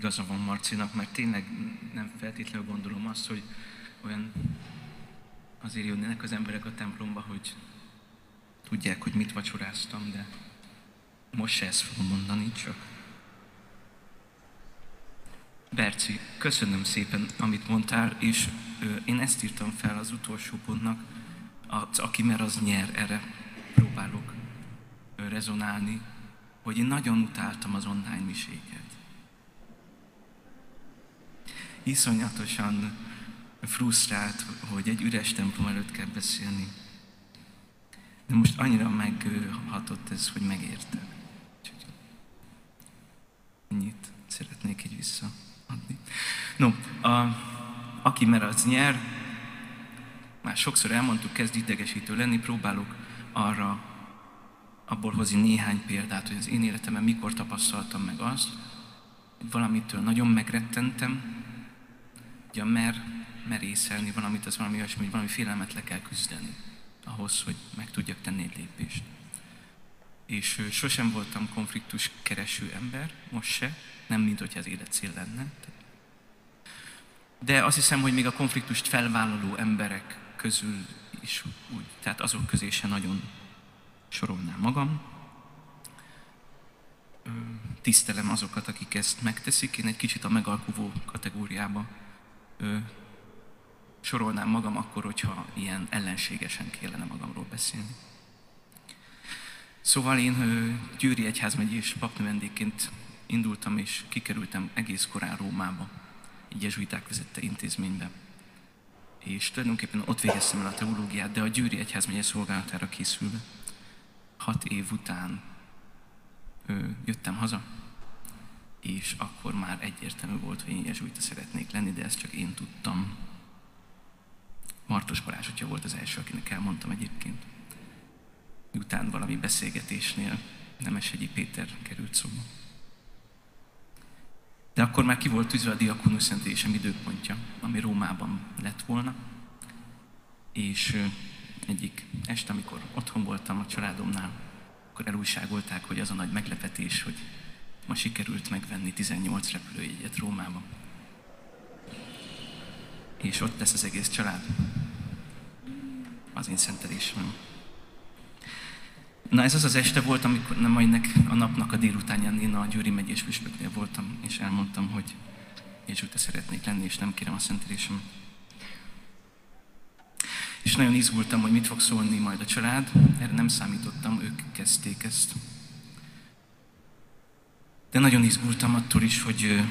igaza van Marcinak, mert tényleg nem feltétlenül gondolom azt, hogy olyan azért jönnek az emberek a templomba, hogy tudják, hogy mit vacsoráztam, de most se ezt fogom mondani, csak Berci, köszönöm szépen, amit mondtál, és én ezt írtam fel az utolsó pontnak, az, aki mer, az nyer, erre próbálok rezonálni, hogy én nagyon utáltam az online miséket. Iszonyatosan frusztrált, hogy egy üres templom előtt kell beszélni. De most annyira meghatott ez, hogy megérte. Ennyit szeretnék így visszaadni. No, a, aki mer, az nyer. Már sokszor elmondtuk, kezd idegesítő lenni, próbálok arra abból hozni néhány példát, hogy az én életemben mikor tapasztaltam meg azt, hogy valamitől nagyon megrettentem, ugye mer, merészelni valamit, az valami olyasmi, hogy valami félelmet le kell küzdeni ahhoz, hogy meg tudjak tenni egy lépést. És sosem voltam konfliktus kereső ember, most se, nem mint hogyha az élet cél lenne. De azt hiszem, hogy még a konfliktust felvállaló emberek közül is úgy, tehát azok közé se nagyon sorolnám magam. Tisztelem azokat, akik ezt megteszik. Én egy kicsit a megalkuvó kategóriába sorolnám magam akkor, hogyha ilyen ellenségesen kellene magamról beszélni. Szóval én Győri Egyházmegyés papnövendékként indultam, és kikerültem egész korán Rómába, egy jezsuiták vezette intézménybe. És tulajdonképpen ott végeztem el a teológiát, de a Győri Egyházmegye szolgálatára készülve. Hat év után ö, jöttem haza, és akkor már egyértelmű volt, hogy én jezsuita szeretnék lenni, de ezt csak én tudtam. Martos Balázs atya volt az első, akinek elmondtam egyébként. Után valami beszélgetésnél Nemeshegyi Péter került szóba. De akkor már ki volt tűzve a diakonus szentélésem időpontja, ami Rómában lett volna. És egyik este, amikor otthon voltam a családomnál, akkor elújságolták, hogy az a nagy meglepetés, hogy ma sikerült megvenni 18 repülőjegyet Rómában. És ott lesz az egész család. Az én szentelésem. Na ez az az este volt, amikor nem ennek a napnak a délutánján én a Győri megyés püspöknél voltam, és elmondtam, hogy Jézsúta szeretnék lenni, és nem kérem a szentelésem. És nagyon izgultam, hogy mit fog szólni majd a család. Erre nem számítottam, ők kezdték ezt. De nagyon izgultam attól is, hogy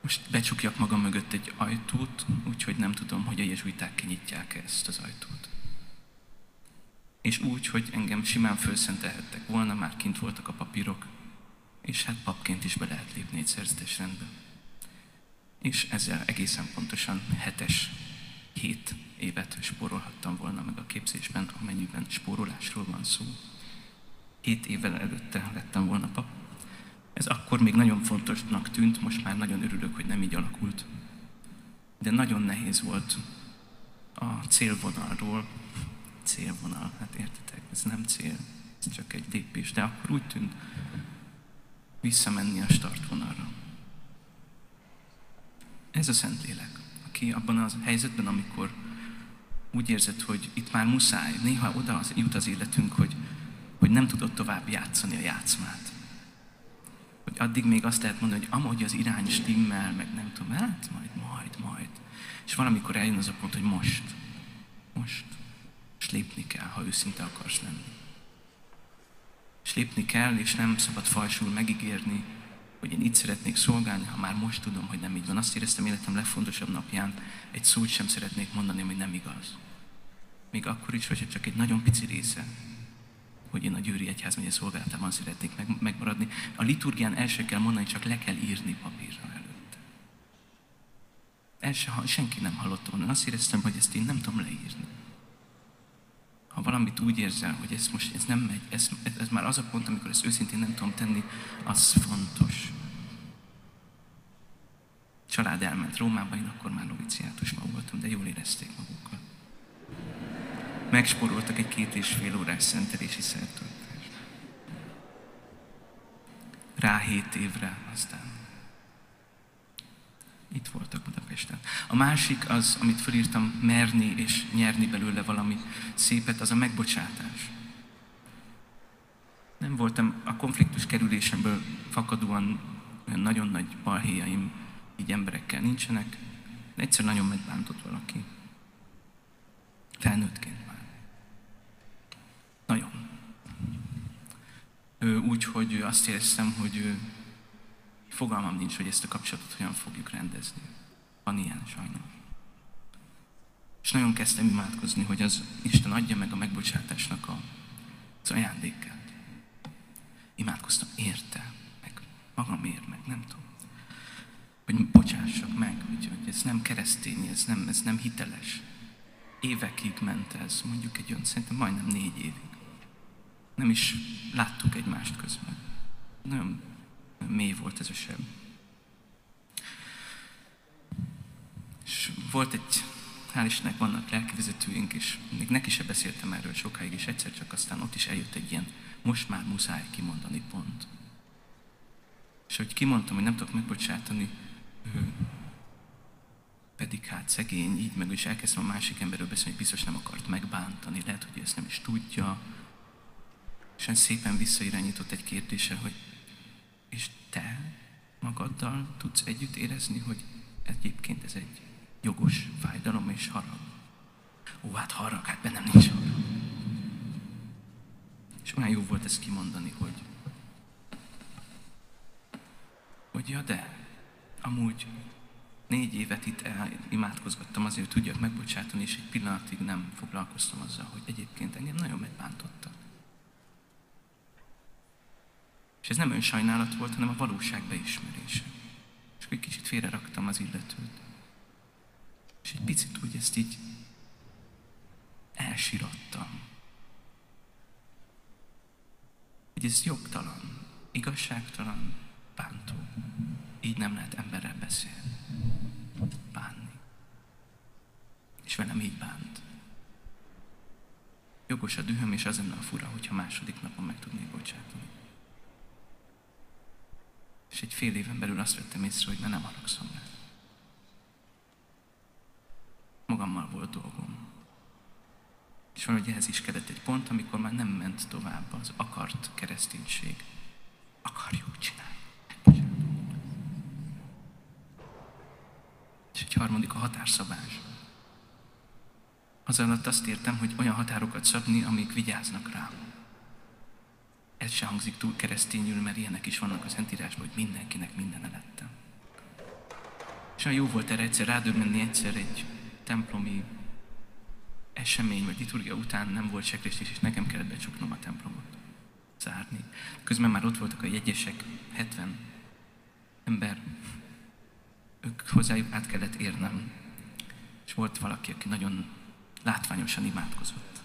most becsukjak magam mögött egy ajtót, úgyhogy nem tudom, hogy a jezsuiták kinyitják ezt az ajtót. És úgy, hogy engem simán felszentelhettek volna, már kint voltak a papírok, és hát papként is be lehet lépni egy szerzetes rendbe. És ezzel egészen pontosan hetes, hét évet spórolhattam volna meg a képzésben, amennyiben spórolásról van szó. Hét évvel előtte lettem volna pap. Ez akkor még nagyon fontosnak tűnt, most már nagyon örülök, hogy nem így alakult. De nagyon nehéz volt a célvonalról célvonal. Hát értitek, ez nem cél, ez csak egy lépés. De akkor úgy tűnt, visszamenni a startvonalra. Ez a Szentlélek, aki abban az helyzetben, amikor úgy érzed, hogy itt már muszáj, néha oda az, jut az életünk, hogy, hogy nem tudod tovább játszani a játszmát. Hogy addig még azt lehet mondani, hogy amúgy az irány stimmel, meg nem tudom, hát majd, majd, majd. És valamikor eljön az a pont, hogy most, most. És lépni kell, ha őszinte akarsz lenni. És lépni kell, és nem szabad falsul megígérni, hogy én itt szeretnék szolgálni, ha már most tudom, hogy nem így van. Azt éreztem életem legfontosabb napján, egy szót sem szeretnék mondani, hogy nem igaz. Még akkor is, hogyha csak egy nagyon pici része, hogy én a Győri Egyházmegye szolgálatában szeretnék meg, megmaradni. A liturgián el se kell mondani, csak le kell írni papírra előtte. El se, senki nem hallotta volna. Azt éreztem, hogy ezt én nem tudom leírni ha valamit úgy érzel, hogy ez most ez nem megy, ez, ez, már az a pont, amikor ezt őszintén nem tudom tenni, az fontos. Család elment Rómába, én akkor már noviciátusban voltam, de jól érezték magukat. Megsporoltak egy két és fél órás szentelési szertartást. rá hét évre, aztán itt voltak Budapesten. A másik az, amit felírtam, merni és nyerni belőle valami szépet, az a megbocsátás. Nem voltam a konfliktus kerülésemből fakadóan nagyon nagy balhéjaim így emberekkel nincsenek, egyszer nagyon megbántott valaki. Felnőttként már. Nagyon. Úgy, hogy azt éreztem, hogy fogalmam nincs, hogy ezt a kapcsolatot hogyan fogjuk rendezni. Van ilyen sajnos. És nagyon kezdtem imádkozni, hogy az Isten adja meg a megbocsátásnak a, az ajándékát. Imádkoztam érte, meg magamért, meg nem tudom. Hogy bocsássak meg, hogy, hogy ez nem keresztény, ez nem, ez nem hiteles. Évekig ment ez, mondjuk egy olyan, szerintem majdnem négy évig. Nem is láttuk egymást közben. Nagyon mély volt ez a sem. És volt egy, hál' Istennek vannak lelkivezetőink, és még neki se beszéltem erről sokáig, és egyszer csak aztán ott is eljött egy ilyen, most már muszáj kimondani pont. És hogy kimondtam, hogy nem tudok megbocsátani, ő, pedig hát szegény, így meg is elkezdtem a másik emberről beszélni, hogy biztos nem akart megbántani, lehet, hogy ezt nem is tudja. És szépen visszairányított egy kérdése, hogy és te magaddal tudsz együtt érezni, hogy egyébként ez egy jogos fájdalom és harag. Ó, hát harag, hát bennem nincs harag. És olyan jó volt ezt kimondani, hogy hogy ja, de amúgy négy évet itt el, imádkozgattam azért, hogy tudjak megbocsátani, és egy pillanatig nem foglalkoztam azzal, hogy egyébként engem nagyon megbántottak. És ez nem önsajnálat volt, hanem a valóság beismerése. És egy kicsit félreraktam az illetőt. És egy picit úgy ezt így elsirattam. Hogy ez jogtalan, igazságtalan, bántó. Így nem lehet emberrel beszélni. Bánni. És velem így bánt. Jogos a dühöm, és az lenne a fura, hogyha második napon meg tudnék bocsátani. És egy fél éven belül azt vettem észre, hogy már nem haragszom rá. Magammal volt dolgom. És valahogy ehhez is kellett egy pont, amikor már nem ment tovább az akart kereszténység. Akarjuk csinálni. És egy harmadik a határszabás. Az alatt azt értem, hogy olyan határokat szabni, amik vigyáznak rám ez se hangzik túl keresztényül, mert ilyenek is vannak a Szentírásban, hogy mindenkinek minden elettem. És olyan jó volt erre egyszer rádöbbenni egyszer egy templomi esemény vagy liturgia után nem volt sekréstés, és nekem kellett becsuknom a templomot, zárni. Közben már ott voltak a jegyesek, 70 ember, ők hozzájuk át kellett érnem. És volt valaki, aki nagyon látványosan imádkozott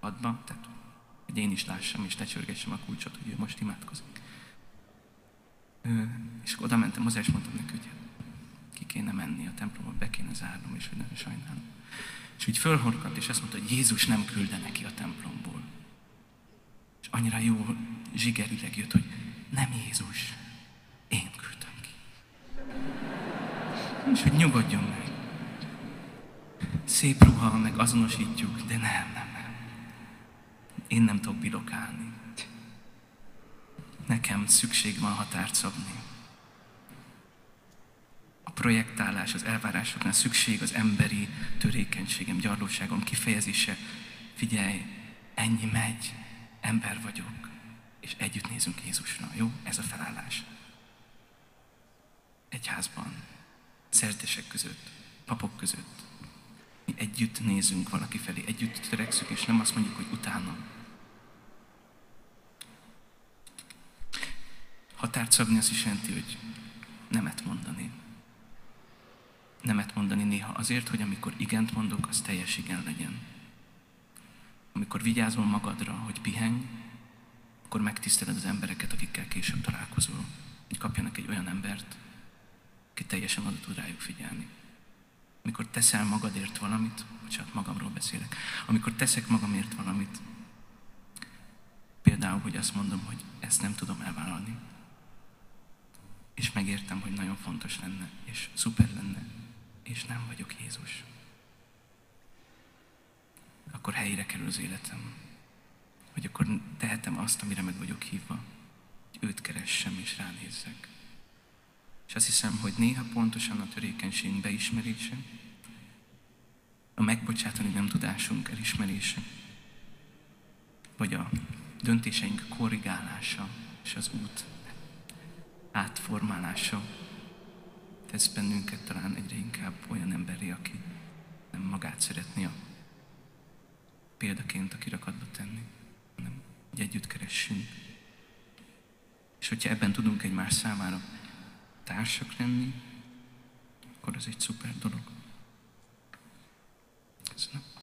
padba, tehát hogy én is lássam, és lecsörgessem a kulcsot, hogy ő most imádkozik. És oda mentem hozzá, és mondtam neki, hogy ki kéne menni a templomba, be kéne zárnom, és hogy nagyon sajnálom. És úgy fölhorkant, és azt mondta, hogy Jézus nem külde neki a templomból. És annyira jó zsigerileg jött, hogy nem Jézus, én küldtem ki. És hogy nyugodjon meg. Szép ruha, meg azonosítjuk, de nem, nem én nem tudok birokálni. Nekem szükség van határt szabni. A projektálás, az elvárásoknál szükség az emberi törékenységem, gyarlóságom kifejezése. Figyelj, ennyi megy, ember vagyok, és együtt nézünk Jézusra. Jó? Ez a felállás. Egyházban, szertesek között, papok között. Mi együtt nézünk valaki felé, együtt törekszünk, és nem azt mondjuk, hogy utána. Határt szabni az is jelenti, hogy nemet mondani. Nemet mondani néha azért, hogy amikor igent mondok, az teljes igen legyen. Amikor vigyázol magadra, hogy pihenj, akkor megtiszteled az embereket, akikkel később találkozol. Hogy kapjanak egy olyan embert, aki teljesen oda tud rájuk figyelni. Amikor teszel magadért valamit, bocsánat, magamról beszélek, amikor teszek magamért valamit, például, hogy azt mondom, hogy ezt nem tudom elvállalni, és megértem, hogy nagyon fontos lenne, és szuper lenne, és nem vagyok Jézus. Akkor helyére kerül az életem. Hogy akkor tehetem azt, amire meg vagyok hívva. Hogy őt keressem és ránézzek. És azt hiszem, hogy néha pontosan a törékenységünk beismerése, a megbocsátani nem tudásunk elismerése, vagy a döntéseink korrigálása és az út átformálása tesz bennünket talán egyre inkább olyan emberi, aki nem magát szeretné a példaként a kirakatba tenni, hanem hogy együtt keressünk. És hogyha ebben tudunk egymás számára társak lenni, akkor az egy szuper dolog. Köszönöm.